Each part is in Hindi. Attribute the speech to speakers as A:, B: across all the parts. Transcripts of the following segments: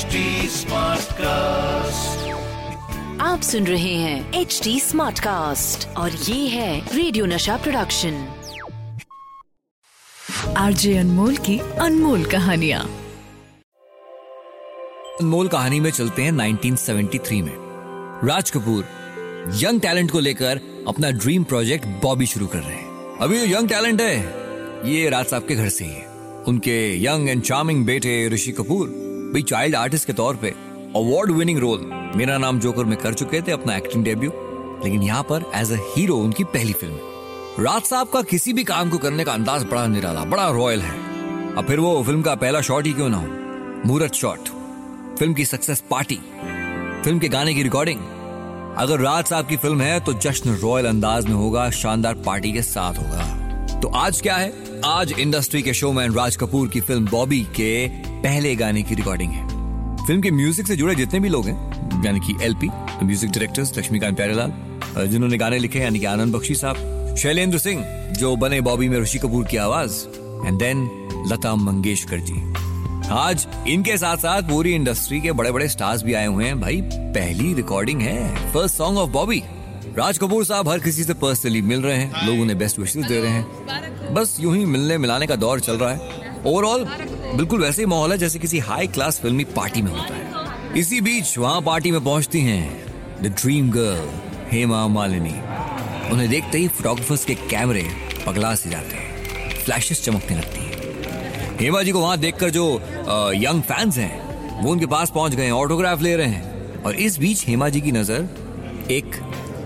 A: HD कास्ट
B: आप सुन रहे हैं एच डी स्मार्ट कास्ट और ये है रेडियो नशा प्रोडक्शन आरजे अनमोल की अनमोल कहानिया।
C: अनमोल कहानी में चलते हैं 1973 में। राज कपूर यंग टैलेंट को लेकर अपना ड्रीम प्रोजेक्ट बॉबी शुरू कर रहे हैं। अभी यंग टैलेंट है। ये राज साहब के घर से ही है। उनके यंग एंड चार्मिंग बेटे ऋषि कपूर भी चाइल्ड आर्टिस्ट के तौर पे अवार्ड विनिंग रोल मेरा नाम जोकर में कर चुके थे अपना एक्टिंग डेब्यू लेकिन यहाँ पर एज अ हीरो उनकी पहली फ़िल्म राज साहब का किसी भी काम को करने का अंदाज बड़ा निराला बड़ा रॉयल है अब फिर वो फ़िल्म का पहला शॉट ही क्यों ना हो मुहूर्त शॉट फ़िल्म की सक्सेस पार्टी फ़िल्म के गाने की रिकॉर्डिंग अगर राज साहब की फ़िल्म है तो जश्न रॉयल अंदाज में होगा शानदार पार्टी के साथ होगा तो आज क्या है आज इंडस्ट्री के शोमैन राज कपूर की फ़िल्म बॉबी के पहले गाने की रिकॉर्डिंग है। फ़िल्म के म्यूज़िक से जुड़े जितने भी लोग हैं, यानी कि LP music directors Laxmikant Pyarelal जिन्होंने गाने लिखे यानी कि आनंद बख्शी साहब, शैलेंद्र सिंह, जो बने बॉबी में ऋषि कपूर की आवाज़ एंड देन लता मंगेशकर जी। आज इनके साथ साथ पूरी इंडस्ट्री के बड़े बड़े स्टार्स भी आए हुए हैं। भाई, पहली रिकॉर्डिंग है। First song of Bobby Raj Kapoor sahab हर किसी से पर्सनली मिल रहे हैं। लोग उन्हें बेस्ट विशेष दे रहे हैं। बस यूँ ही मिलने मिलाने का दौर चल रहा है। ओवरऑल बिल्कुल वैसे ही माहौल है जैसे किसी हाई क्लास फिल्मी पार्टी में होता है। इसी बीच वहाँ पार्टी में पहुँचती हैं the dream girl Hema Malini. उन्हें देखते ही फोटोग्राफर्स के कैमरे पगला से जाते हैं। फ्लैशेस चमकने लगती हैं। हेमा जी को वहाँ देखकर जो यंग फैंस हैं, वो उनके पास पहुँच गए ऑटोग्राफ ले रहे हैं। और इस बीच हेमा जी की नज़र एक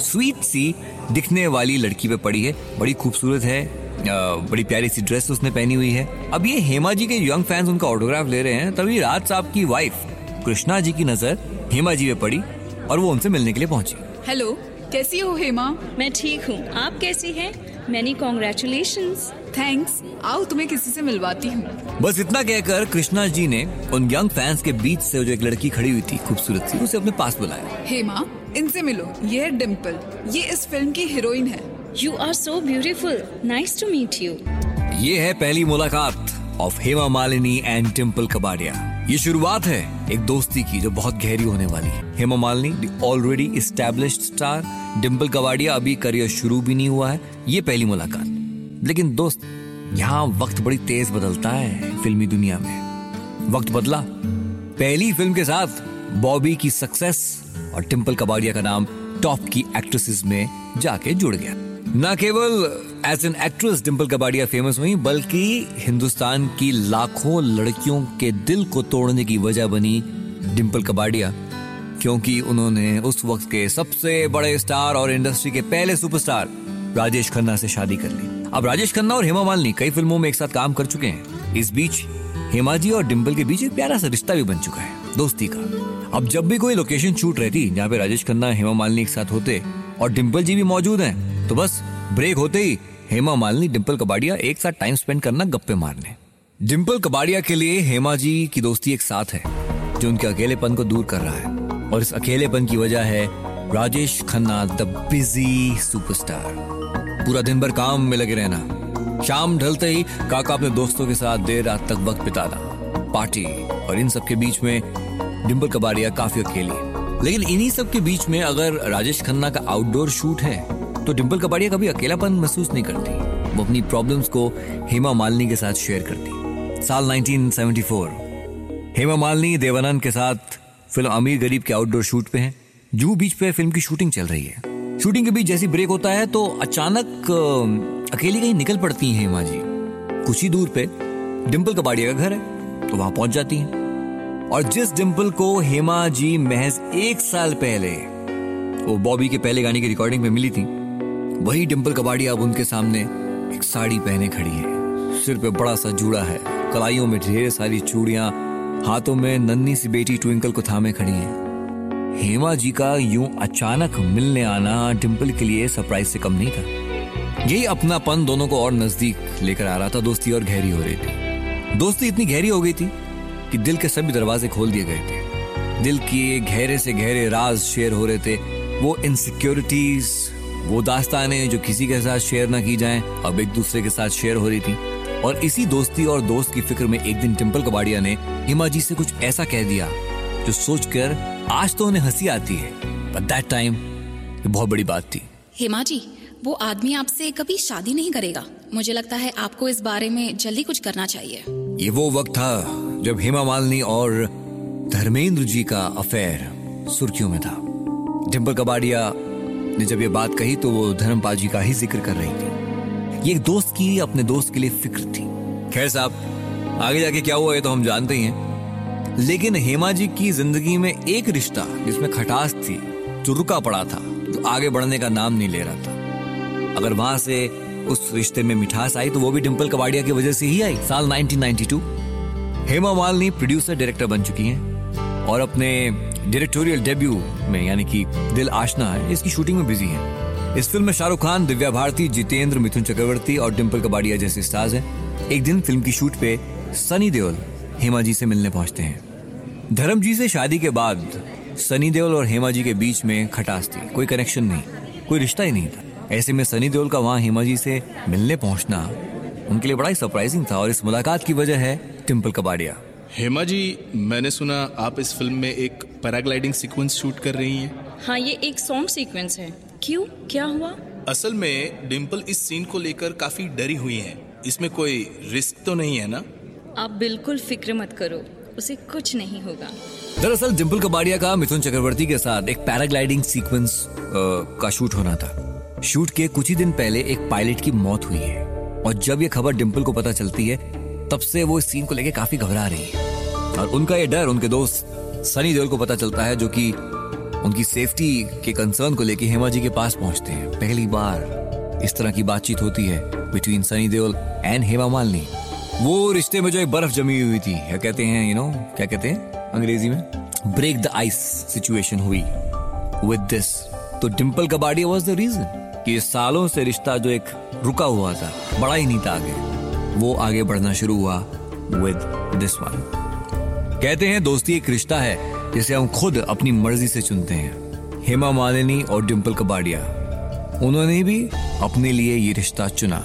C: स्वीट सी दिखने वाली लड़की पे पड़ी है। बड़ी खूबसूरत है। बड़ी प्यारी सी ड्रेस उसने पहनी हुई है। अब ये हेमा जी के यंग फैंस उनका ऑटोग्राफ ले रहे हैं तभी राज साहब की वाइफ कृष्णा जी की नज़र हेमा जी पे पड़ी और वो उनसे मिलने के लिए पहुँची।
D: हेलो कैसी हो हेमा?
E: मैं ठीक हूँ। आप कैसी हैं? मैनी कॉन्ग्रेचुलेशन
D: थैंक्स आओ तुम्हें किसी से मिलवाती हूँ।
C: बस इतना कहकर कृष्णा जी ने उन यंग फैंस के बीच से जो एक लड़की खड़ी हुई थी खूबसूरत सी उसे अपने पास बुलाया।
D: हेमा इनसे मिलो। ये है डिम्पल ये इस फ़िल्म की हीरोइन है।
E: You are so beautiful nice to meet you
C: ये है पहली मुलाकात ऑफ़ हेमा मालिनी एंड टिम्पल कबाडिया ये शुरुआत है एक दोस्ती की जो बहुत गहरी होने वाली है। Hema Malini already established star Dimple Kapadia अभी करियर शुरू भी नहीं हुआ है। ये पहली मुलाकात। लेकिन दोस्त, यहाँ वक्त बड़ी तेज बदलता है फिल्मी दुनिया में। वक्त बदला। पहली फ़िल्म के साथ बॉबी की सक्सेस और टिम्पल कबाडिया का नाम टॉप की एक्ट्रेसेस में जाके जुड़ गया। न केवल as an actress Dimple Kapadia famous हुई, बल्कि हिंदुस्तान की लाखों लड़कियों के दिल को तोड़ने की वजह बनी डिम्पल कबाडिया क्योंकि उन्होंने उस वक्त के सबसे बड़े स्टार और इंडस्ट्री के पहले सुपरस्टार राजेश खन्ना से शादी कर ली। अब राजेश खन्ना और हेमा मालिनी कई फ़िल्मों में एक साथ काम कर चुके हैं। इस बीच हेमा जी और डिम्पल के बीच एक प्यारा सा रिश्ता भी बन चुका है, दोस्ती का। अब जब भी कोई लोकेशन शूट रहती, जहाँ पे राजेश खन्ना, हेमा मालिनी एक साथ होते और डिम्पल जी भी मौजूद हैं तो बस ब्रेक होते ही हेमा मालिनी डिम्पल कबाडिया एक साथ टाइम स्पेंड करना गप्पे मारने। डिम्पल कबाडिया के लिए हेमा जी की दोस्ती एक साथ है, जो उनके अकेलेपन को दूर कर रहा है। और इस अकेलेपन की वजह है Rajesh Khanna the busy superstar पूरा दिन भर काम में लगे रहना। शाम ढलते ही काका अपने दोस्तों के साथ देर रात तक वक्त बिताना। पार्टी और इन सब के बीच में डिम्पल कबाड़िया काफ़ी अकेली लेकिन इन्हीं सब के बीच में अगर राजेश खन्ना का आउटडोर शूट है तो डिम्पल कबाड़िया कभी अकेलापन महसूस नहीं करती। वो अपनी प्रॉब्लम्स को हेमा मालिनी के साथ शेयर करती। साल 1974 हेमा मालिनी देवानंद के साथ फ़िल्म अमीर गरीब के आउटडोर शूट पे हैं। जू बीच पे फ़िल्म की शूटिंग चल रही है। शूटिंग के बीच जैसी ब्रेक होता है तो अचानक अकेली कहीं निकल पड़ती हैं हेमा जी। कुछ ही दूर पे डिम्पल कबाड़िया का घर है तो वहाँ पहुँच जाती हैं। और जिस डिम्पल को हेमा जी महज एक साल पहले, वो बॉबी के पहले गाने की रिकॉर्डिंग में मिली थी वही डिम्पल कबाड़िया अब उनके सामने एक साड़ी पहने खड़ी है। सिर पे बड़ा सा जूड़ा है। कलाइयों में ढेर सारी चूड़ियाँ, हाथों में नन्ही सी बेटी ट्विंकल को थामे खड़ी है। हेमा जी का यूँ अचानक मिलने आना डिम्पल के लिए सरप्राइज़ से कम नहीं था। यही अपनापन दोनों को और नज़दीक लेकर आ रहा था। दोस्ती और गहरी हो रही थी। दोस्ती इतनी गहरी हो गई थी कि दिल के सभी दरवाजे खोल दिए गए थे। दिल के गहरे से गहरे राज शेयर हो रहे थे। वो इनसिक्योरिटीज वो दास्तानें जो किसी के साथ शेयर ना की जाएँ अब एक दूसरे के साथ शेयर हो रही थी। और इसी दोस्ती और दोस्त की फ़िक्र में एक दिन टिम्पल कबाड़िया ने हिमा जी से कुछ ऐसा कह दिया जो सोचकर आज तो उन्हें हँसी आती है। बट दैट टाइम ये बहुत बड़ी बात थी।
A: हेमा जी वो आदमी आपसे कभी शादी नहीं करेगा। मुझे लगता है आपको इस बारे में जल्दी कुछ करना चाहिए।
C: ये वो वक्त था जब हेमा मालिनी और धर्मेंद्र जी का अफेयर सुर्खियों में था। डिम्पल कबाड़िया ने जब ये बात कही तो वो धर्मपाल जी का ही ज़िक्र कर रही थी। ये दोस्त की, अपने दोस्त के लिए फ़िक्र थी। खैर साहब, आगे जाके क्या हुआ ये तो हम जानते ही हैं। लेकिन हेमा जी की ज़िंदगी में एक रिश्ता, जिसमें खटास थी, जो रुका पड़ा था, जो आगे बढ़ने का नाम नहीं ले रहा था। अगर वहाँ से उस रिश्ते में मिठास आई तो वो भी डिम्पल कबाड़िया की वजह से ही आई, साल 1992 हेमा मालिनी प्रोड्यूसर, डायरेक्टर बन चुकी हैं और अपने डायरेक्टोरियल डेब्यू में, यानी कि दिल आशना है, इसकी शूटिंग में बिज़ी हैं। इस फ़िल्म में शाहरुख खान, दिव्या भारती, जितेंद्र, मिथुन चक्रवर्ती और डिम्पल कबाड़िया जैसे स्टार्स हैं। एक दिन फ़िल्म की शूट पे सनी देओल, हेमा जी से मिलने पहुँचते हैं। धर्म जी से शादी के बाद सनी देओल और हेमा जी के बीच में खटास थी। कोई कनेक्शन नहीं, कोई रिश्ता ही नहीं था। ऐसे में सनी देओल का वहाँ हेमा जी से मिलने पहुँचना उनके लिए बड़ा ही सरप्राइजिंग था और इस मुलाकात की वजह है टिम्पल कबाड़िया।
F: हेमा जी मैंने सुना आप इस फ़िल्म में एक पैराग्लाइडिंग सीक्वेंस शूट कर रही हैं।
E: हाँ ये एक सॉन्ग सीक्वेंस है। क्यों? क्या हुआ?
F: असल में डिम्पल इस सीन को लेकर काफ़ी डरी हुई हैं। इसमें कोई रिस्क तो नहीं है ना?
E: आप बिल्कुल फ़िक्र मत करो उसे कुछ नहीं होगा।
C: दरअसल डिम्पल कबाड़िया का मिथुन चक्रवर्ती के साथ एक पैराग्लाइडिंग सीक्वेंस का शूट होना था। शूट के कुछ ही दिन पहले एक पायलट की मौत हुई है। और जब ये खबर डिम्पल को पता चलती है तब से वो इस सीन को लेके काफ़ी घबरा रही है। और उनका ये डर, उनके दोस्त सनी देओल को पता चलता है जो कि उनकी सेफ्टी के कंसर्न को लेके हेमा जी के पास पहुँचते हैं। पहली बार इस तरह की बातचीत होती है बिटवीन सनी देओल एंड हेमा मालिनी। वो रिश्ते में जो एक बर्फ़ जमी हुई थी क्या कहते हैं यू नो क्या कहते हैं अंग्रेज़ी में? ब्रेक द आइस सिचुएशन हुई। विद दिस तो Dimple Kapadia was the reason कि सालों से रिश्ता जो एक रुका हुआ था बड़ा ही नहीं था आगे। वो आगे बढ़ना शुरू हुआ विद दिस वन कहते हैं, दोस्ती एक रिश्ता है, जिसे हम खुद अपनी मर्ज़ी से चुनते हैं। हेमा मालिनी और डिम्पल कबाड़िया, उन्होंने भी अपने लिए ये रिश्ता चुना।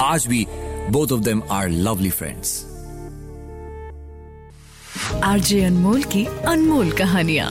C: आज भी both of them are lovely friends
B: RJ Anmol की अनमोल कहानियाँ।